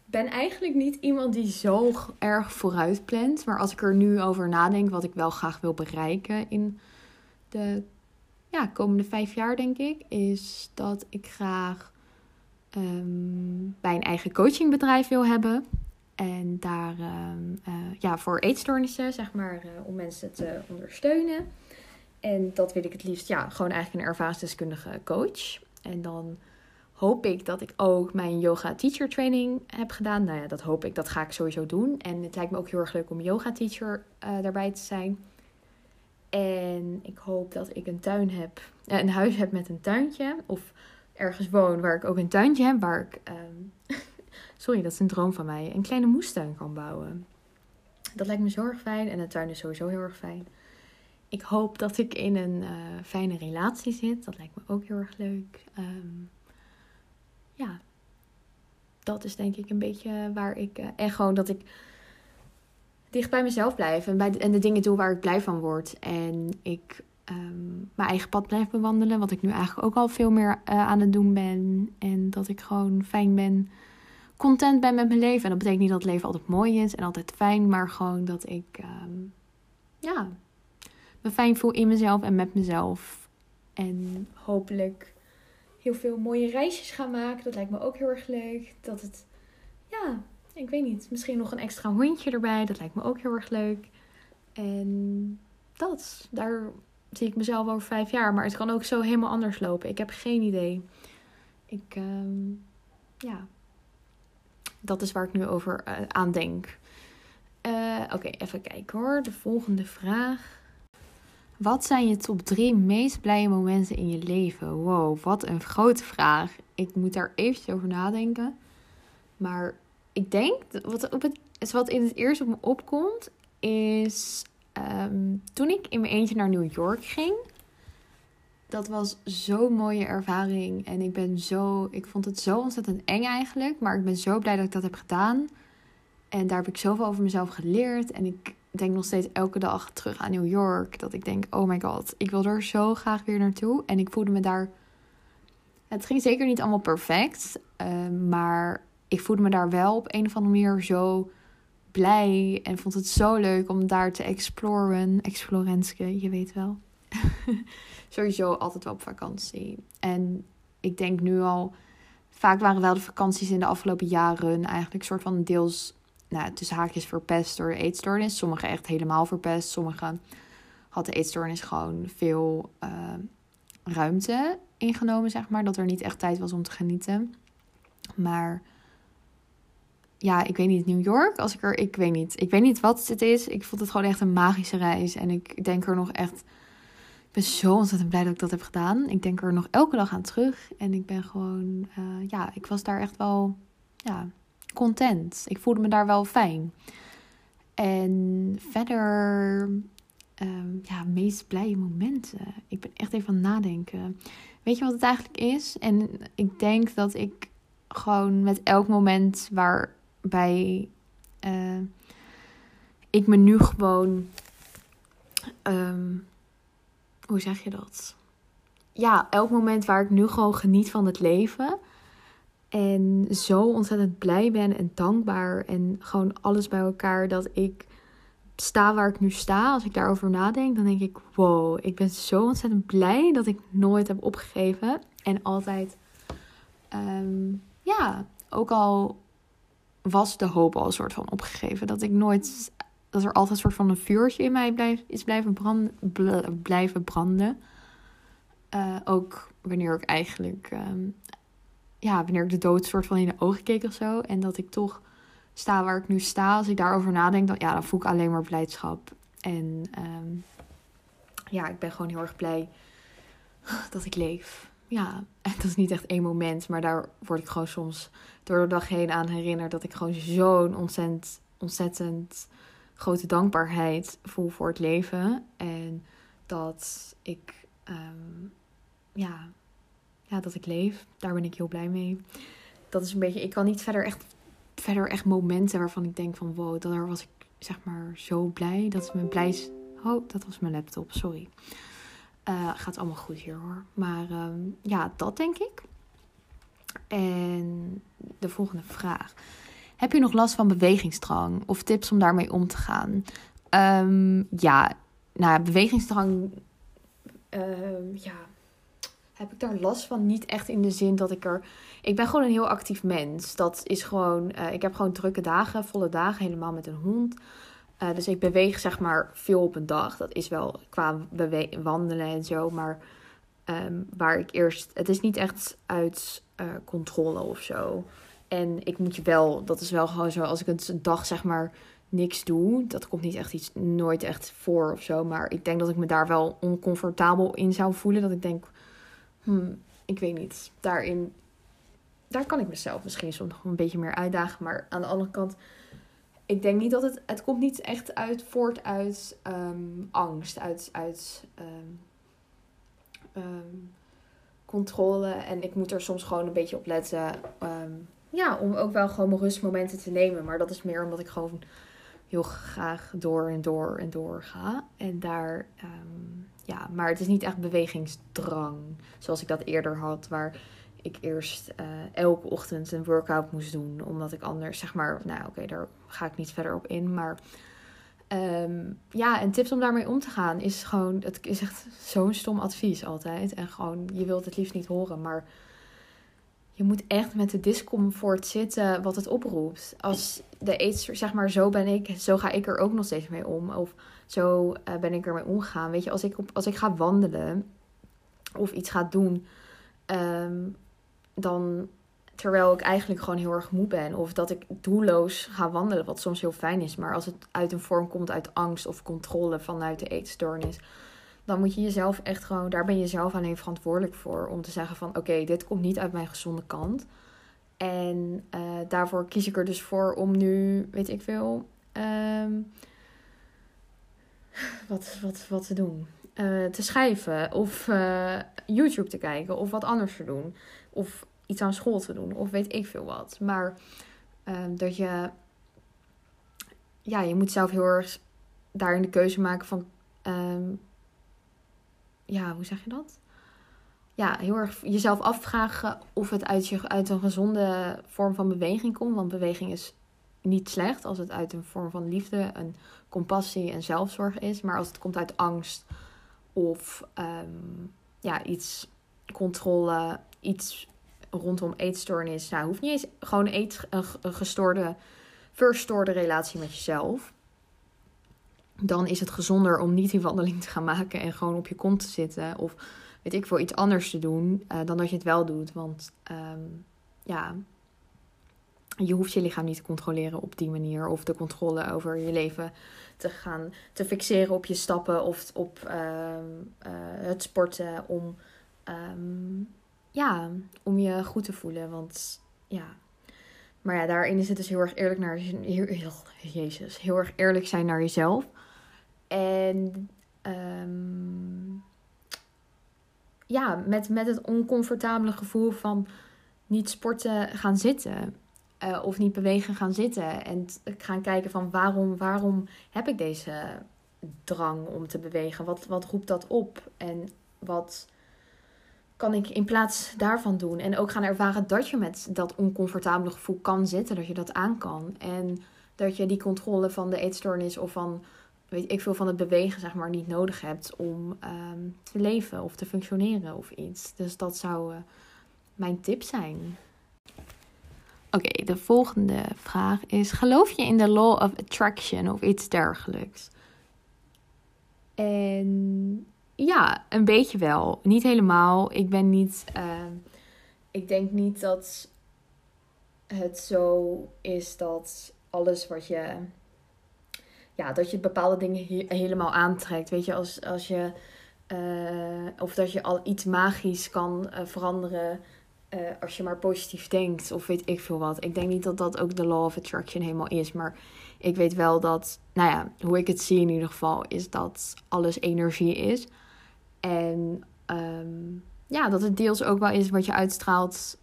ben eigenlijk niet iemand die zo erg vooruit plant. Maar als ik er nu over nadenk, wat ik wel graag wil bereiken in de ja, komende vijf jaar, denk ik, is dat ik graag bij een eigen coachingbedrijf wil hebben. En daar um, uh, ja, voor eetstoornissen, zeg maar, om mensen te ondersteunen. En dat wil ik het liefst, ja, gewoon eigenlijk een ervaringsdeskundige coach. En dan hoop ik dat ik ook mijn yoga teacher training heb gedaan. Nou ja, dat hoop ik, dat ga ik sowieso doen. En het lijkt me ook heel erg leuk om yoga teacher uh, daarbij te zijn. En ik hoop dat ik een tuin heb, uh, een huis heb met een tuintje. Of ergens woon waar ik ook een tuintje heb, waar ik, um, sorry, dat is een droom van mij, een kleine moestuin kan bouwen. Dat lijkt me zo erg fijn en een tuin is sowieso heel erg fijn. Ik hoop dat ik in een uh, fijne relatie zit. Dat lijkt me ook heel erg leuk. Um, ja, dat is denk ik een beetje waar ik. Uh, en gewoon dat ik dicht bij mezelf blijf. En, bij de, en de dingen doe waar ik blij van word. En ik um, mijn eigen pad blijf bewandelen. Wat ik nu eigenlijk ook al veel meer uh, aan het doen ben. En dat ik gewoon fijn ben. Content ben met mijn leven. En dat betekent niet dat het leven altijd mooi is en altijd fijn. Maar gewoon dat ik. Um, ja, me fijn voel in mezelf en met mezelf. En hopelijk heel veel mooie reisjes gaan maken. Dat lijkt me ook heel erg leuk. Dat het, ja, ik weet niet. Misschien nog een extra hondje erbij. Dat lijkt me ook heel erg leuk. En dat, daar zie ik mezelf over vijf jaar. Maar het kan ook zo helemaal anders lopen. Ik heb geen idee. Ik, um, ja, dat is waar ik nu over uh, aan denk. Uh, Oké, even kijken hoor. De volgende vraag. Wat zijn je top drie meest blije momenten in je leven? Wow, wat een grote vraag. Ik moet daar eventjes over nadenken. Maar ik denk, wat, op het, wat in het eerst op me opkomt, is um, toen ik in mijn eentje naar New York ging. Dat was zo'n mooie ervaring. En ik ben zo, ik vond het zo ontzettend eng eigenlijk. Maar ik ben zo blij dat ik dat heb gedaan. En daar heb ik zoveel over mezelf geleerd. En ik denk nog steeds elke dag terug aan New York. Dat ik denk, oh my god, ik wil er zo graag weer naartoe. En ik voelde me daar... Het ging zeker niet allemaal perfect. Uh, maar ik voelde me daar wel op een of andere manier zo blij. En vond het zo leuk om daar te exploren. Explorenske, je weet wel. Sowieso altijd wel op vakantie. En ik denk nu al... Vaak waren wel de vakanties in de afgelopen jaren eigenlijk soort van deels nou, tussen haakjes verpest door de eetstoornis. Sommigen echt helemaal verpest. Sommigen had de eetstoornis gewoon veel uh, ruimte ingenomen, zeg maar. Dat er niet echt tijd was om te genieten. Maar ja, ik weet niet, New York, als ik er, ik weet niet. Ik weet niet wat het is. Ik vond het gewoon echt een magische reis. En ik denk er nog echt, ik ben zo ontzettend blij dat ik dat heb gedaan. Ik denk er nog elke dag aan terug. En ik ben gewoon, uh, ja, ik was daar echt wel, ja, content. Ik voelde me daar wel fijn. En verder, um, ja, meest blije momenten. Ik ben echt even aan het nadenken. Weet je wat het eigenlijk is? En ik denk dat ik gewoon met elk moment waar bij. eh, ik me nu gewoon. ehm, hoe zeg je dat? Ja, elk moment waar ik nu gewoon geniet van het leven. En zo ontzettend blij ben en dankbaar. En gewoon alles bij elkaar dat ik sta waar ik nu sta. Als ik daarover nadenk, dan denk ik: wow, ik ben zo ontzettend blij dat ik nooit heb opgegeven. En altijd, ehm, ja, ook al was de hoop al een soort van opgegeven. Dat ik nooit, dat er altijd een soort van een vuurtje in mij blijf, is blijven branden. bl- blijven branden. Eh, ook wanneer ik eigenlijk, ehm, ja, wanneer ik de dood soort van in de ogen keek of zo. En dat ik toch sta waar ik nu sta. Als ik daarover nadenk, dan, ja, dan voel ik alleen maar blijdschap. En ehm, ja, ik ben gewoon heel erg blij dat ik leef. Ja, dat is niet echt één moment, maar daar word ik gewoon soms door de dag heen aan herinnerd dat ik gewoon zo'n ontzettend, ontzettend grote dankbaarheid voel voor het leven. En dat ik, ehm, ja, ja, dat ik leef. Daar ben ik heel blij mee. Dat is een beetje, ik kan niet verder echt, verder echt momenten waarvan ik denk van wow, daar was ik zeg maar zo blij. Dat is mijn blij. Oh, dat was mijn laptop, sorry. Eh, gaat allemaal goed hier hoor. Maar ehm, ja, dat denk ik. En de volgende vraag. Heb je nog last van bewegingsdrang of tips om daarmee om te gaan? Ehm, ja, nou bewegingsdrang. ehm, ja, heb ik daar last van? Niet echt in de zin dat ik er. Ik ben gewoon een heel actief mens. Dat is gewoon. eh, ik heb gewoon drukke dagen, volle dagen, helemaal met een hond. Eh, dus ik beweeg zeg maar veel op een dag. Dat is wel qua wandelen en zo. Maar ehm, waar ik eerst. Het is niet echt uit eh, controle of zo. En ik moet je wel. Dat is wel gewoon zo. Als ik een dag zeg maar niks doe. Dat komt niet echt iets. Nooit echt voor of zo. Maar ik denk dat ik me daar wel oncomfortabel in zou voelen. Dat ik denk. Hmm, ik weet niet. Daarin. Daar kan ik mezelf misschien soms nog een beetje meer uitdagen. Maar aan de andere kant ik denk niet dat het. Het komt niet echt uit voort uit ehm, angst, uit, uit ehm, ehm, controle. En ik moet er soms gewoon een beetje op letten. ja, om ook wel gewoon rustmomenten te nemen. Maar dat is meer omdat ik gewoon heel graag door en door en door ga. En daar. ja, maar het is niet echt bewegingsdrang. Zoals ik dat eerder had. Waar ik eerst eh, elke ochtend een workout moest doen. Omdat ik anders, zeg maar, nou oké, daar ga ik niet verder op in. Maar ehm, ja, en tips om daarmee om te gaan is gewoon, het is echt zo'n stom advies altijd. En gewoon, je wilt het liefst niet horen, maar je moet echt met de discomfort zitten wat het oproept. Als de eetster, zeg maar, zo ben ik, zo ga ik er ook nog steeds mee om. Of zo eh, ben ik ermee omgegaan. Weet je, als ik, op, als ik ga wandelen of iets ga doen, ehm, dan terwijl ik eigenlijk gewoon heel erg moe ben. Of dat ik doelloos ga wandelen, wat soms heel fijn is. Maar als het uit een vorm komt uit angst of controle vanuit de eetstoornis. Dan moet je jezelf echt gewoon, daar ben je zelf alleen verantwoordelijk voor. Om te zeggen van oké, dit komt niet uit mijn gezonde kant. En eh, daarvoor kies ik er dus voor om nu, weet ik veel, ehm, wat, wat, wat te doen. Eh, te schrijven of eh, YouTube te kijken of wat anders te doen. Of iets aan school te doen of weet ik veel wat. Maar ehm, dat je, ja, je moet zelf heel erg daarin de keuze maken van, ehm, ja, hoe zeg je dat? Ja, heel erg jezelf afvragen of het uit, je, uit een gezonde vorm van beweging komt. Want beweging is niet slecht als het uit een vorm van liefde, een compassie en zelfzorg is. Maar als het komt uit angst of ehm, ja, iets controle, iets rondom eetstoornis. Nou, hoeft niet eens gewoon eet, een, gestoorde, verstoorde relatie met jezelf. Dan is het gezonder om niet die wandeling te gaan maken en gewoon op je kont te zitten. Of weet ik veel, iets anders te doen uh, dan dat je het wel doet. Want um, ja, je hoeft je lichaam niet te controleren op die manier. Of de controle over je leven te gaan te fixeren op je stappen of op uh, uh, het sporten. Om, um, ja, om je goed te voelen. Want ja. Maar ja, daarin is het dus heel erg eerlijk naar heel, heel, Jezus, heel erg eerlijk zijn naar jezelf. En um, ja, met, met het oncomfortabele gevoel van niet sporten gaan zitten. Uh, of niet bewegen gaan zitten. En gaan kijken van waarom, waarom heb ik deze drang om te bewegen? Wat, wat roept dat op? En wat kan ik in plaats daarvan doen? En ook gaan ervaren dat je met dat oncomfortabele gevoel kan zitten. Dat je dat aan kan. En dat je die controle van de eetstoornis of van weet ik veel van het bewegen, zeg maar, niet nodig hebt om um, te leven of te functioneren of iets. Dus dat zou uh, mijn tip zijn. Oké, de volgende vraag is: geloof je in de law of attraction of iets dergelijks? En ja, een beetje wel. Niet helemaal. Ik ben niet. Uh, ik denk niet dat het zo is dat alles wat je ja, dat je bepaalde dingen helemaal aantrekt. Weet je, als, als je. Uh, of dat je al iets magisch kan uh, veranderen. Uh, als je maar positief denkt, of weet ik veel wat. Ik denk niet dat dat ook de law of attraction helemaal is. Maar ik weet wel dat, nou ja, hoe ik het zie in ieder geval, is dat alles energie is. En um, ja, dat het deels ook wel is wat je uitstraalt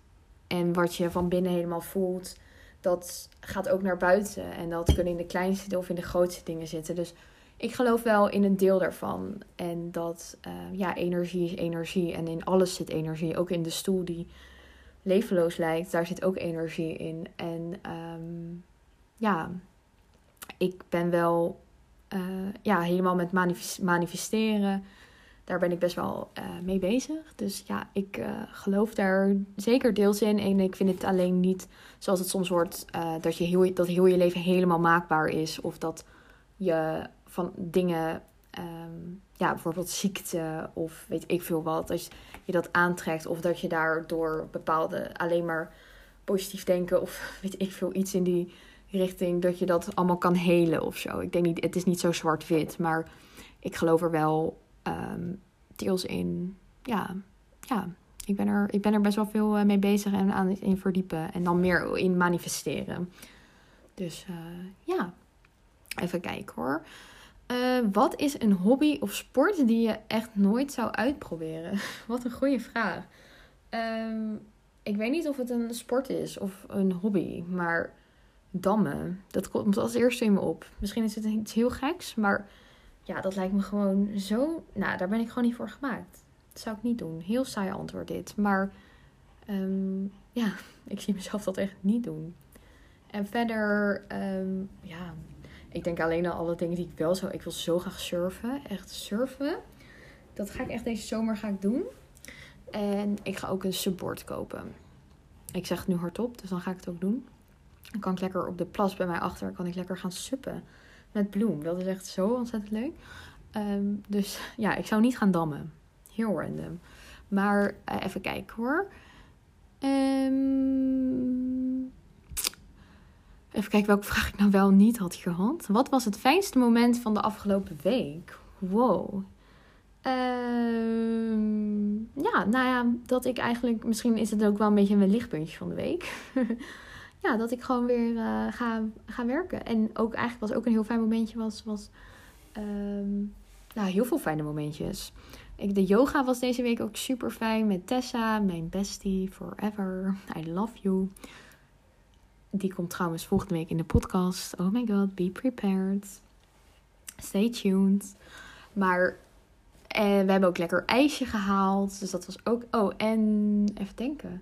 en wat je van binnen helemaal voelt dat gaat ook naar buiten. En dat kunnen in de kleinste of in de grootste dingen zitten. Dus ik geloof wel in een deel daarvan. En dat uh, ja, energie is energie. En in alles zit energie. Ook in de stoel die levenloos lijkt, daar zit ook energie in. En um, ja, ik ben wel uh, ja, helemaal met manifesteren daar ben ik best wel uh, mee bezig. Dus ja, ik uh, geloof daar zeker deels in. En ik vind het alleen niet zoals het soms wordt, dat, je heel, dat heel je leven helemaal maakbaar is. Of dat je van dingen, um, ja, bijvoorbeeld ziekte of weet ik veel wat, als je dat aantrekt. Of dat je daardoor bepaalde alleen maar positief denken of weet ik veel iets in die richting, dat je dat allemaal kan helen of zo. Ik denk niet, het is niet zo zwart-wit, maar ik geloof er wel um, deels in. Ja, ja ik, ben er, ik ben er best wel veel eh, mee bezig en aan in verdiepen. En dan meer in manifesteren. Dus uh, ja, even kijken hoor. Uh, wat is een hobby of sport die je echt nooit zou uitproberen? wat een goede vraag. Um, ik weet niet of het een sport is of een hobby, maar dammen, dat komt als eerste in me op. Misschien is het iets heel geks, maar ja, dat lijkt me gewoon zo. Nou, daar ben ik gewoon niet voor gemaakt. Dat zou ik niet doen. Heel saai antwoord dit. Maar um, ja, ik zie mezelf dat echt niet doen. En verder, um, ja, ik denk alleen al alle dingen die ik wel zou. Ik wil zo graag surfen. Echt surfen. Dat ga ik echt deze zomer ga ik doen. En ik ga ook een subboard kopen. Ik zeg het nu hardop, dus dan ga ik het ook doen. Dan kan ik lekker op de plas bij mij achter, kan ik lekker gaan suppen met bloem. Dat is echt zo ontzettend leuk. Um, dus ja, ik zou niet gaan dammen. Heel random. Maar uh, even kijken hoor. Um, even kijken welke vraag ik nou wel niet had gehad. Wat was het fijnste moment van de afgelopen week? Wow. Um, ja, nou ja, dat ik eigenlijk... Misschien is het ook wel een beetje mijn lichtpuntje van de week. ja, dat ik gewoon weer uh, ga, ga werken. En ook eigenlijk was ook een heel fijn momentje was, was nou, heel veel fijne momentjes. Ik, de yoga was deze week ook super fijn met Tessa, mijn bestie forever. I love you. Die komt trouwens volgende week in de podcast. Oh my god, be prepared. Stay tuned. Maar eh, we hebben ook lekker ijsje gehaald. Dus dat was ook. Oh, en even denken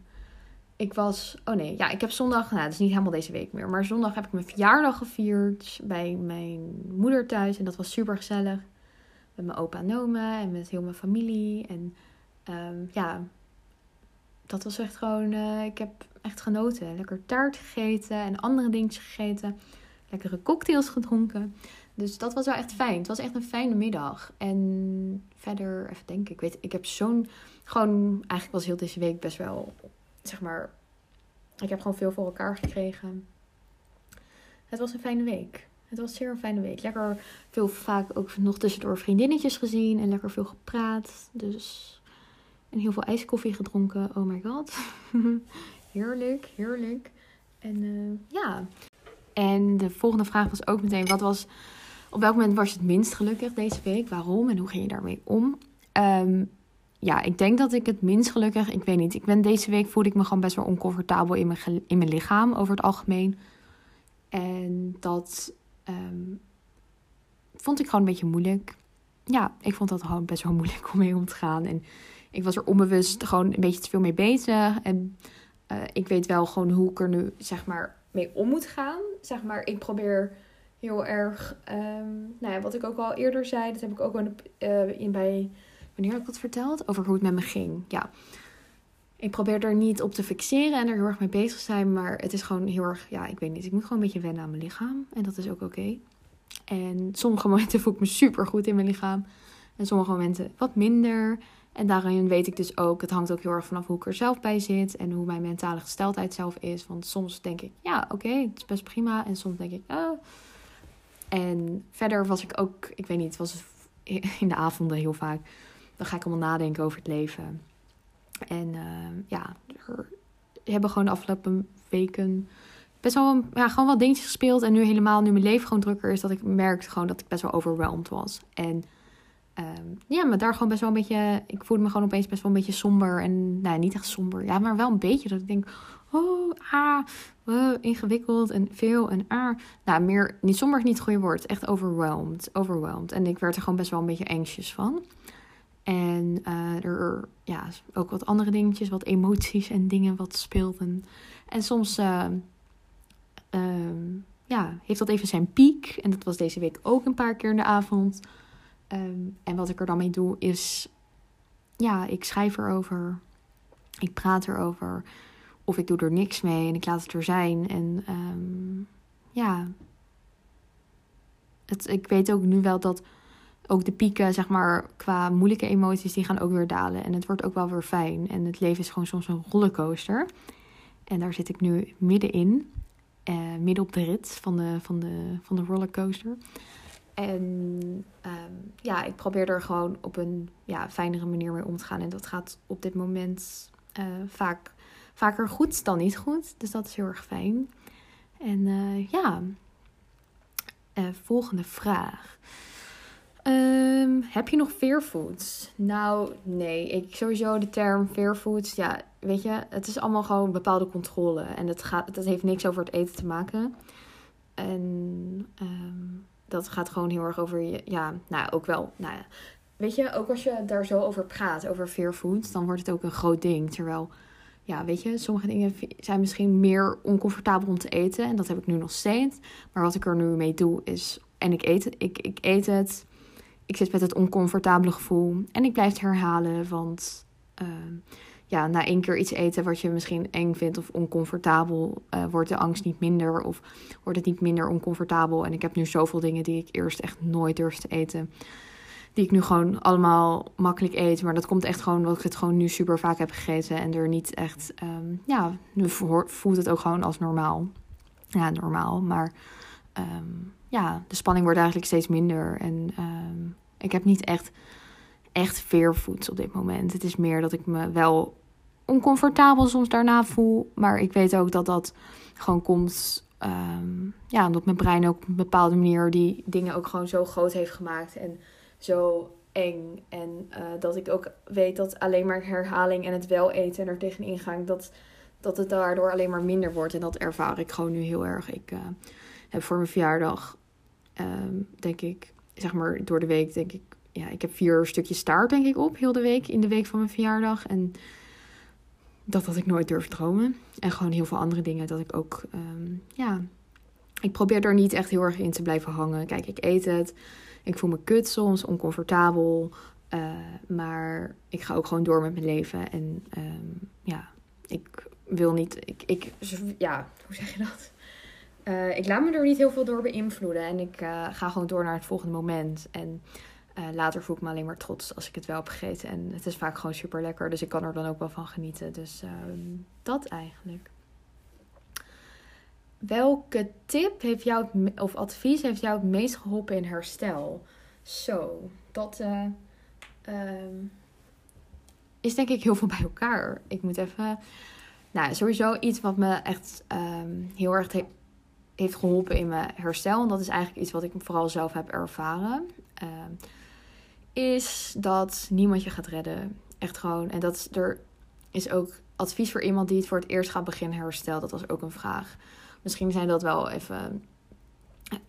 ik was. Oh nee, ja, ik heb zondag. Nou, het is niet helemaal deze week meer. Maar zondag heb ik mijn verjaardag gevierd bij mijn moeder thuis. En dat was super gezellig. Met mijn opa en en met heel mijn familie. En um, ja, dat was echt gewoon. Uh, ik heb echt genoten. Lekker taart gegeten en andere dingetjes gegeten. Lekkere cocktails gedronken. Dus dat was wel echt fijn. Het was echt een fijne middag. En verder, even denken. Ik weet, ik heb zo'n. Gewoon, eigenlijk was heel deze week best wel zeg maar, ik heb gewoon veel voor elkaar gekregen. Het was een fijne week. Het was zeer een fijne week. Lekker veel, vaak ook nog tussendoor vriendinnetjes gezien en lekker veel gepraat. Dus, en heel veel ijskoffie gedronken. Oh my god. heerlijk, heerlijk. En uh, ja. En de volgende vraag was ook meteen: wat was, op welk moment was je het minst gelukkig deze week? Waarom en hoe ging je daarmee om? Um, ja, ik denk dat ik het minst gelukkig, ik weet niet. Ik ben deze week voelde ik me gewoon best wel oncomfortabel in mijn, in mijn lichaam over het algemeen. En dat ehm, vond ik gewoon een beetje moeilijk. Ja, ik vond dat gewoon best wel moeilijk om mee om te gaan. En ik was er onbewust gewoon een beetje te veel mee bezig. En uh, ik weet wel gewoon hoe ik er nu, zeg maar, mee om moet gaan. Zeg maar, ik probeer heel erg, um, nou ja, wat ik ook al eerder zei, dat heb ik ook wel uh, in bij, wanneer heb ik dat verteld? Over hoe het met me ging. Ja, ik probeer er niet op te fixeren en er heel erg mee bezig zijn, maar het is gewoon heel erg, ja, ik weet niet, ik moet gewoon een beetje wennen aan mijn lichaam en dat is ook oké. En sommige momenten voel ik me super goed in mijn lichaam en sommige momenten wat minder. En daarin weet ik dus ook, het hangt ook heel erg vanaf hoe ik er zelf bij zit en hoe mijn mentale gesteldheid zelf is. Want soms denk ik, ja, oké, het is best prima. En soms denk ik, ah. En verder was ik ook, ik weet niet, was in de avonden heel vaak. Dan ga ik allemaal nadenken over het leven. En uh, ja, er hebben gewoon de afgelopen weken best wel ja, gewoon wel dingetjes gespeeld. En nu helemaal, nu mijn leven gewoon drukker is, dat ik merkte gewoon dat ik best wel overweldigd was. En um, ja, maar daar gewoon best wel een beetje, ik voelde me gewoon opeens best wel een beetje somber. En nou, niet echt somber, ja, maar wel een beetje dat ik denk, oh, ah, uh, ingewikkeld en veel en ah. Nou, meer, niet somber is niet het goede woord, echt overwhelmed, overwhelmed. En ik werd er gewoon best wel een beetje anxious van. En uh, er, ja, ook wat andere dingetjes, wat emoties en dingen wat speelden. En soms, uh, ja, heeft dat even zijn piek. En dat was deze week ook een paar keer in de avond. Um, en wat ik er dan mee doe is, ja, ik schrijf erover. Ik praat erover. Of ik doe er niks mee en ik laat het er zijn. En um, ja, het, ik weet ook nu wel dat ook de pieken, zeg maar, qua moeilijke emoties, die gaan ook weer dalen. En het wordt ook wel weer fijn. En het leven is gewoon soms een rollercoaster. En daar zit ik nu middenin. Uh, midden op de rit van de, van de, van de rollercoaster. En um, ja, ik probeer er gewoon op een ja, fijnere manier mee om te gaan. En dat gaat op dit moment uh, vaak, vaker goed dan niet goed. Dus dat is heel erg fijn. En uh, ja, volgende vraag. Um, heb je nog fearfoods? Nou, nee. Ik sowieso de term fearfoods. Ja, weet je, het is allemaal gewoon bepaalde controle. En het, gaat, het heeft niks over het eten te maken. En um, dat gaat gewoon heel erg over je. Ja, nou ook wel. Nou. Weet je, ook als je daar zo over praat, over fearfoods, dan wordt het ook een groot ding. Terwijl, ja, weet je, sommige dingen zijn misschien meer oncomfortabel om te eten. En dat heb ik nu nog steeds. Maar wat ik er nu mee doe is. En ik eet, ik, ik eet het ik zit met het oncomfortabele gevoel. En ik blijf het herhalen, want uh, ja, na één keer iets eten wat je misschien eng vindt of oncomfortabel, uh, wordt de angst niet minder of wordt het niet minder oncomfortabel. En ik heb nu zoveel dingen die ik eerst echt nooit durfde te eten. Die ik nu gewoon allemaal makkelijk eet. Maar dat komt echt gewoon omdat ik het gewoon nu super vaak heb gegeten. En er niet echt, um, ja, nu voelt het ook gewoon als normaal. Ja, normaal. Maar um, ja, de spanning wordt eigenlijk steeds minder. En um, ik heb niet echt, echt veervoets op dit moment. Het is meer dat ik me wel oncomfortabel soms daarna voel. Maar ik weet ook dat dat gewoon komt. Um, ja, omdat mijn brein ook op een bepaalde manier die dingen ook gewoon zo groot heeft gemaakt. En zo eng. En uh, dat ik ook weet dat alleen maar herhaling en het wel eten en er tegenin gaan. Dat, dat het daardoor alleen maar minder wordt. En dat ervaar ik gewoon nu heel erg. Ik uh, heb voor mijn verjaardag um, denk ik, zeg maar door de week, denk ik, ja, ik heb vier stukjes staart, denk ik, op heel de week, in de week van mijn verjaardag. En dat had ik nooit durven dromen. En gewoon heel veel andere dingen dat ik ook, um, ja, ik probeer er niet echt heel erg in te blijven hangen. Kijk, ik eet het, ik voel me kut soms, oncomfortabel. Uh, maar ik ga ook gewoon door met mijn leven. En um, ja, ik wil niet, ik, ik, ja, hoe zeg je dat? Uh, ik laat me er niet heel veel door beïnvloeden. En ik uh, ga gewoon door naar het volgende moment. En uh, later voel ik me alleen maar trots als ik het wel heb gegeten. En het is vaak gewoon super lekker. Dus ik kan er dan ook wel van genieten. Dus ehm, dat eigenlijk. Welke tip heeft jou, of advies heeft jou het meest geholpen in herstel? Zo, dat um, is denk ik heel veel bij elkaar. Ik moet even. Nou, sowieso iets wat me echt um, heel erg heeft geholpen in mijn herstel. En dat is eigenlijk iets wat ik vooral zelf heb ervaren. Uh, is dat niemand je gaat redden. Echt gewoon. En dat er is ook advies voor iemand die het voor het eerst gaat beginnen herstel. Dat was ook een vraag. Misschien zijn dat wel even.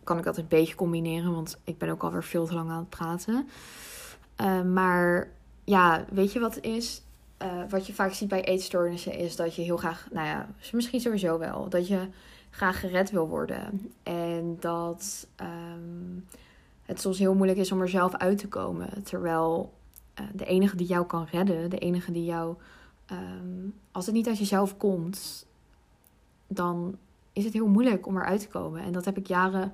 Kan ik dat een beetje combineren? Want ik ben ook alweer veel te lang aan het praten. Uh, maar ja, weet je wat het is? Uh, wat je vaak ziet bij eetstoornissen is dat je heel graag, nou ja, misschien sowieso wel, dat je graag gered wil worden. En dat um, het soms heel moeilijk is om er zelf uit te komen. Terwijl uh, de enige die jou kan redden, de enige die jou, um, als het niet uit jezelf komt, dan is het heel moeilijk om eruit te komen. En dat heb ik jaren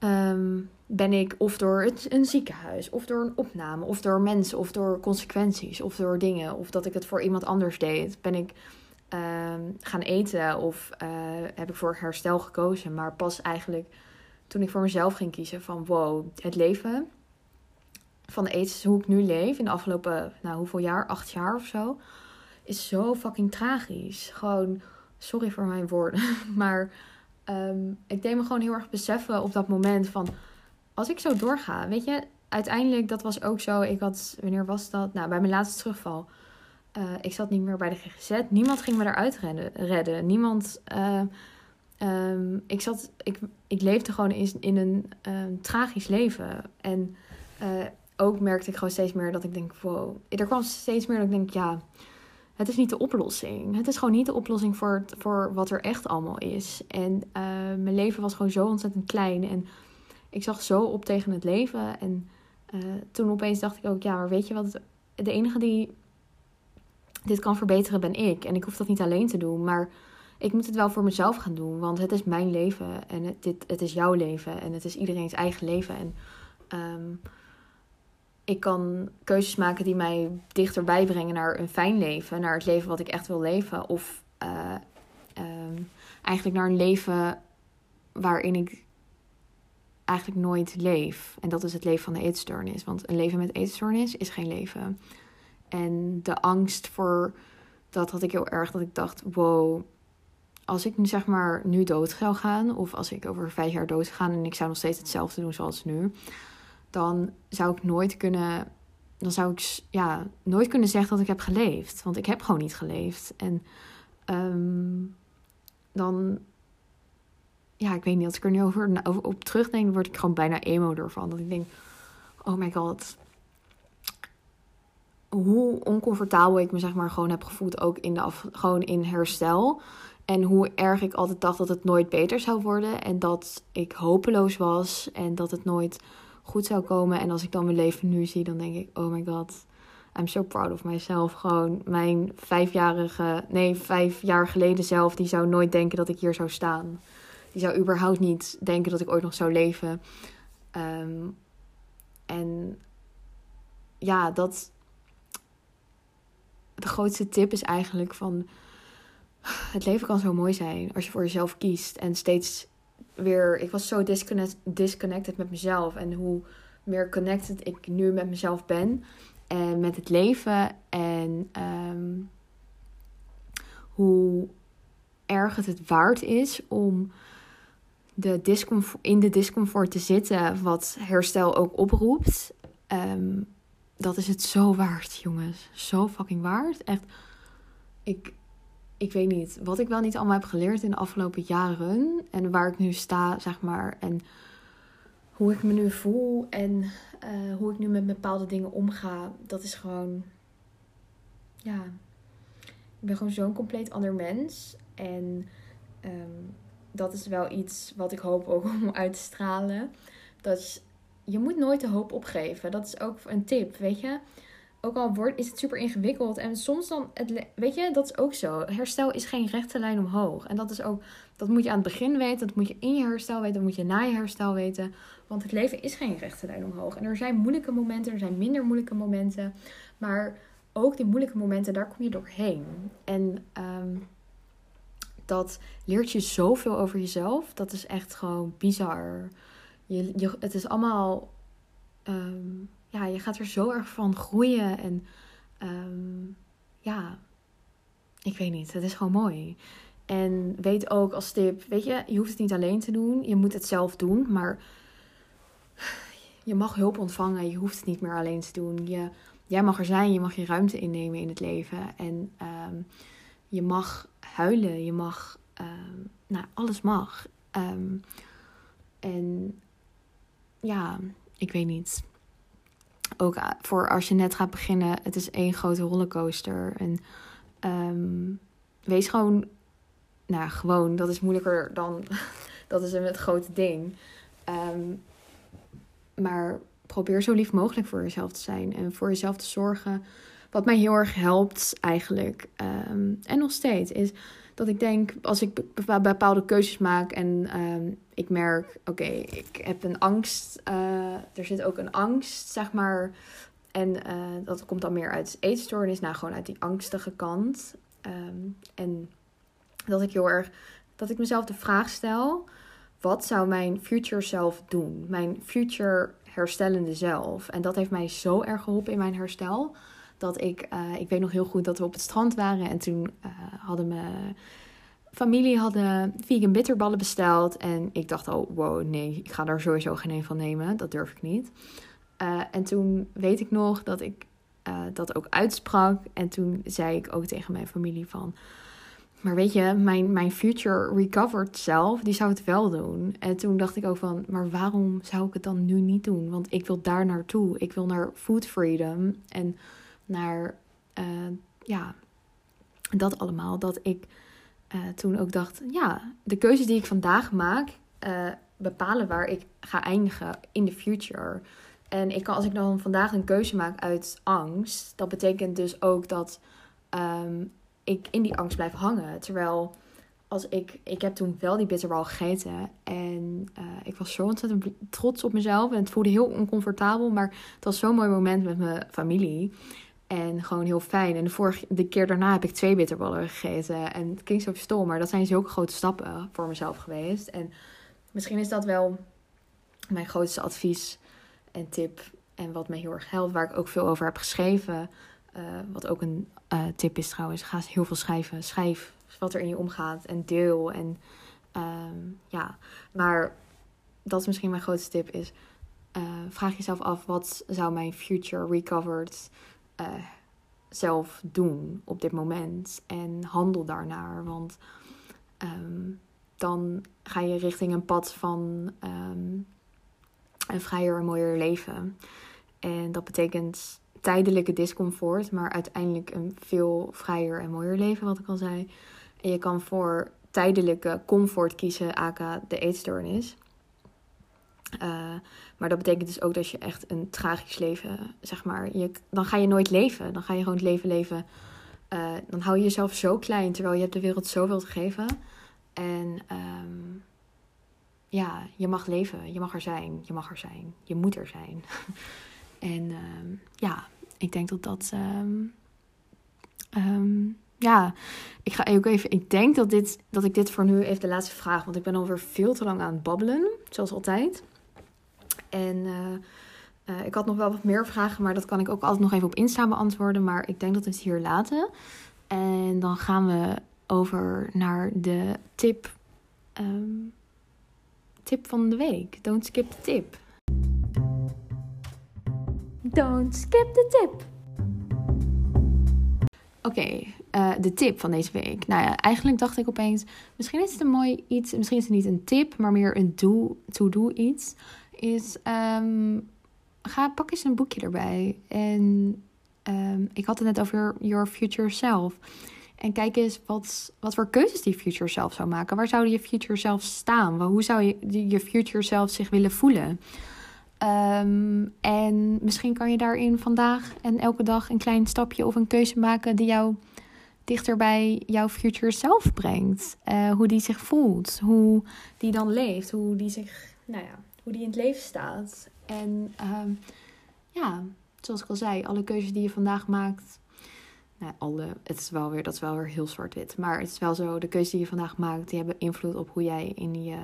um, ben ik of door het, een ziekenhuis, of door een opname, of door mensen, of door consequenties, of door dingen, of dat ik het voor iemand anders deed, ben ik um, gaan eten of uh, heb ik voor herstel gekozen. Maar pas eigenlijk toen ik voor mezelf ging kiezen van wow, het leven van de aids, hoe ik nu leef in de afgelopen, nou hoeveel jaar, acht jaar of zo, is zo fucking tragisch. Gewoon, sorry voor mijn woorden, maar um, ik deed me gewoon heel erg beseffen op dat moment van als ik zo doorga, weet je, uiteindelijk, dat was ook zo. Ik had, wanneer was dat? Nou, bij mijn laatste terugval. Uh, ik zat niet meer bij de GGZ. Niemand ging me eruit redden. redden. Niemand. Uh, um, ik, zat, ik, ik leefde gewoon in, in een um, tragisch leven. En uh, ook merkte ik gewoon steeds meer dat ik denk: wow. Er kwam steeds meer dat ik denk: ja, het is niet de oplossing. Het is gewoon niet de oplossing voor, voor wat er echt allemaal is. En mijn leven was gewoon zo ontzettend klein. En ik zag zo op tegen het leven. En uh, toen opeens dacht ik ook, ja, maar weet je wat? De enige die dit kan verbeteren ben ik. En ik hoef dat niet alleen te doen. Maar ik moet het wel voor mezelf gaan doen. Want het is mijn leven. En het, dit, het is jouw leven. En het is iedereen's eigen leven. En um, ik kan keuzes maken die mij dichterbij brengen naar een fijn leven. Naar het leven wat ik echt wil leven. Of uh, um, eigenlijk naar een leven waarin ik eigenlijk nooit leef. En dat is het leven van de eetstoornis. Want een leven met eetstoornis is geen leven. En de angst voor dat had ik heel erg. Dat ik dacht, wow, als ik nu zeg maar nu dood zou gaan. Of als ik over vijf jaar dood en ik zou nog steeds hetzelfde doen zoals nu. Dan zou ik nooit kunnen. Dan zou ik ja, nooit kunnen zeggen dat ik heb geleefd. Want ik heb gewoon niet geleefd. En um, dan ja, ik weet niet, als ik er nu over, over op terugdenk, word ik gewoon bijna emo ervan. Dat ik denk, oh my god, hoe oncomfortabel ik me zeg maar gewoon heb gevoeld, ook in de af, gewoon in herstel. En hoe erg ik altijd dacht dat het nooit beter zou worden. En dat ik hopeloos was en dat het nooit goed zou komen. En als ik dan mijn leven nu zie, dan denk ik, oh my god, I'm so proud of myself. Gewoon mijn vijfjarige, nee, vijf jaar geleden zelf, die zou nooit denken dat ik hier zou staan. Die zou überhaupt niet denken dat ik ooit nog zou leven. Um, en ja, dat. De grootste tip is eigenlijk van. Het leven kan zo mooi zijn als je voor jezelf kiest. En steeds weer. Ik was zo disconnect, disconnected met mezelf. En hoe meer connected ik nu met mezelf ben. En met het leven. En um, hoe erg het het waard is om de in de discomfort te zitten, wat herstel ook oproept. Um, dat is het zo waard, jongens. Zo fucking waard. Echt, ik, ik weet niet wat ik wel niet allemaal heb geleerd in de afgelopen jaren. En waar ik nu sta, zeg maar. En hoe ik me nu voel. En uh, hoe ik nu met bepaalde dingen omga. Dat is gewoon. Ja. Ik ben gewoon zo'n compleet ander mens. En. Um, dat is wel iets wat ik hoop ook om uit te stralen. Dat je moet nooit de hoop opgeven. Dat is ook een tip, weet je. Ook al wordt, is het super ingewikkeld. En soms dan, het, weet je, dat is ook zo. Herstel is geen rechte lijn omhoog. En dat is ook, dat moet je aan het begin weten. Dat moet je in je herstel weten. Dat moet je na je herstel weten. Want het leven is geen rechte lijn omhoog. En er zijn moeilijke momenten, er zijn minder moeilijke momenten. Maar ook die moeilijke momenten, daar kom je doorheen. En um, dat leert je zoveel over jezelf. Dat is echt gewoon bizar. Je, je, het is allemaal. Um, ja, je gaat er zo erg van groeien. En um, ja, ik weet niet. Het is gewoon mooi. En weet ook als tip, weet je, je hoeft het niet alleen te doen. Je moet het zelf doen, maar je mag hulp ontvangen. Je hoeft het niet meer alleen te doen. Je jij mag er zijn, je mag je ruimte innemen in het leven. En ehm, je mag huilen, je mag, ehm, nou, alles mag. Ehm, en ja, ik weet niet. Ook voor als je net gaat beginnen, het is één grote rollercoaster. En wees gewoon, nou gewoon, dat is moeilijker dan, dat is het grote ding. maar probeer zo lief mogelijk voor jezelf te zijn en voor jezelf te zorgen. Wat mij heel erg helpt eigenlijk, ehm, en nog steeds, is dat ik denk als ik bepaalde keuzes maak en um, ik merk, oké, ik heb een angst, uh, er zit ook een angst, zeg maar. En uh, dat komt dan meer uit eetstoornis, nou gewoon uit die angstige kant. Um, en dat ik heel erg, dat ik mezelf de vraag stel, wat zou mijn future self doen? Mijn future herstellende zelf. En dat heeft mij zo erg geholpen in mijn herstel. Dat ik, uh, ik weet nog heel goed dat we op het strand waren. En toen uh, hadden mijn familie hadden vegan bitterballen besteld. En ik dacht al, wow, nee, ik ga daar sowieso geen een van nemen. Dat durf ik niet. Uh, en toen weet ik nog dat ik dat ook uitsprak. En toen zei ik ook tegen mijn familie van... Maar weet je, mijn, mijn future recovered zelf, die zou het wel doen. En toen dacht ik ook van, maar waarom zou ik het dan nu niet doen? Want ik wil daar naartoe. Ik wil naar food freedom en naar, uh, ja, dat allemaal. Dat ik uh, toen ook dacht, ja, de keuzes die ik vandaag maak, uh, bepalen waar ik ga eindigen in de future. En ik kan, als ik dan vandaag een keuze maak uit angst, dat betekent dus ook dat um, ik in die angst blijf hangen. Terwijl als ik, ik heb toen wel die bitterbal gegeten. En ik was zo ontzettend trots op mezelf. En het voelde heel oncomfortabel. Maar het was zo'n mooi moment met mijn familie. En gewoon heel fijn. En de, vorige, de keer daarna heb ik twee bitterballen gegeten. En het klinkt zo stom, maar dat zijn zulke grote stappen voor mezelf geweest. En misschien is dat wel mijn grootste advies en tip. En wat me heel erg helpt, waar ik ook veel over heb geschreven. Uh, wat ook een uh, tip is trouwens, ga heel veel schrijven. Schrijf wat er in je omgaat en deel. En um, ja, maar dat is misschien mijn grootste tip is... Uh, vraag jezelf af, wat zou mijn future recovered zelf doen op dit moment? En handel daarnaar, want um, dan ga je richting een pad van um, een vrijer en mooier leven. En dat betekent tijdelijke discomfort, maar uiteindelijk een veel vrijer en mooier leven, wat ik al zei. En je kan voor tijdelijke comfort kiezen, aka de eetstoornis. Uh, maar dat betekent dus ook dat je echt een tragisch leven, zeg maar, je, dan ga je nooit leven. Dan ga je gewoon het leven leven. Uh, dan hou je jezelf zo klein, terwijl je hebt de wereld zoveel te geven. En um, ja, je mag leven, je mag er zijn, je mag er zijn, je moet er zijn. En ehm, ja, ik denk dat dat. Um, ja, ik ga ook even. Ik denk dat, dit, dat ik dit voor nu even de laatste vraag. Want ik ben alweer veel te lang aan het babbelen, zoals altijd. En uh, uh, ik had nog wel wat meer vragen, maar dat kan ik ook altijd nog even op Insta beantwoorden. Maar ik denk dat we het hier laten. En dan gaan we over naar de tip. Um, tip van de week. Don't skip the tip. Don't skip the tip. Oké, uh, de tip van deze week. Nou ja, eigenlijk dacht ik opeens, misschien is het een mooi iets, misschien is het niet een tip, maar meer een do, to-do iets. Is, um, ga, pak eens een boekje erbij. En um, ik had het net over your future self. En kijk eens wat, wat voor keuzes die future self zou maken. Waar zou je future self staan? Hoe zou je je future self zich willen voelen? Um, en misschien kan je daarin vandaag en elke dag een klein stapje of een keuze maken die jou dichter bij jouw future self brengt. Uh, hoe die zich voelt, hoe die dan leeft, hoe die zich, nou ja, hoe die in het leven staat. En um, ja, zoals ik al zei, alle keuzes die je vandaag maakt. Nou, alle, het is wel weer, dat is wel weer heel zwart-wit. Maar het is wel zo, de keuzes die je vandaag maakt, die hebben invloed op hoe jij in je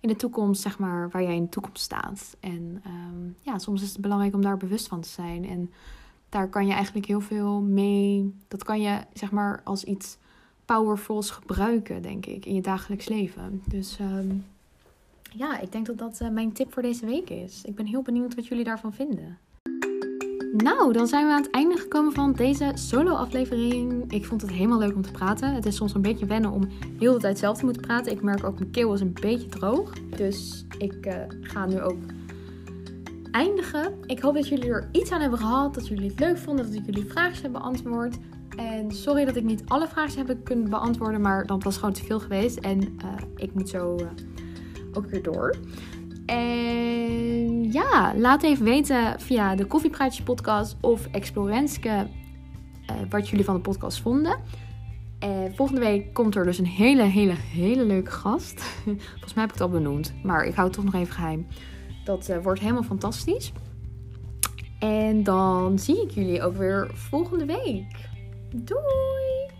in de toekomst, zeg maar, waar jij in de toekomst staat. En um, ja, soms is het belangrijk om daar bewust van te zijn. En daar kan je eigenlijk heel veel mee. Dat kan je, zeg maar, als iets powerfuls gebruiken, denk ik, in je dagelijks leven. Dus um, ja, ik denk dat dat uh, mijn tip voor deze week is. Ik ben heel benieuwd wat jullie daarvan vinden. Nou, dan zijn we aan het einde gekomen van deze solo-aflevering. Ik vond het helemaal leuk om te praten. Het is soms een beetje wennen om heel de tijd zelf te moeten praten. Ik merk ook mijn keel is een beetje droog. Dus ik uh, ga nu ook eindigen. Ik hoop dat jullie er iets aan hebben gehad. Dat jullie het leuk vonden. Dat ik jullie vragen hebben beantwoord. En sorry dat ik niet alle vragen heb kunnen beantwoorden. Maar dat was gewoon te veel geweest. En uh, ik moet zo ook weer door. En ja, laat even weten via de Koffiepraatjes podcast of Explorenske uh, wat jullie van de podcast vonden. En volgende week komt er dus een hele, hele, hele leuke gast. Volgens mij heb ik het al benoemd, maar ik hou het toch nog even geheim. Dat uh, wordt helemaal fantastisch. En dan zie ik jullie ook weer volgende week. Doei!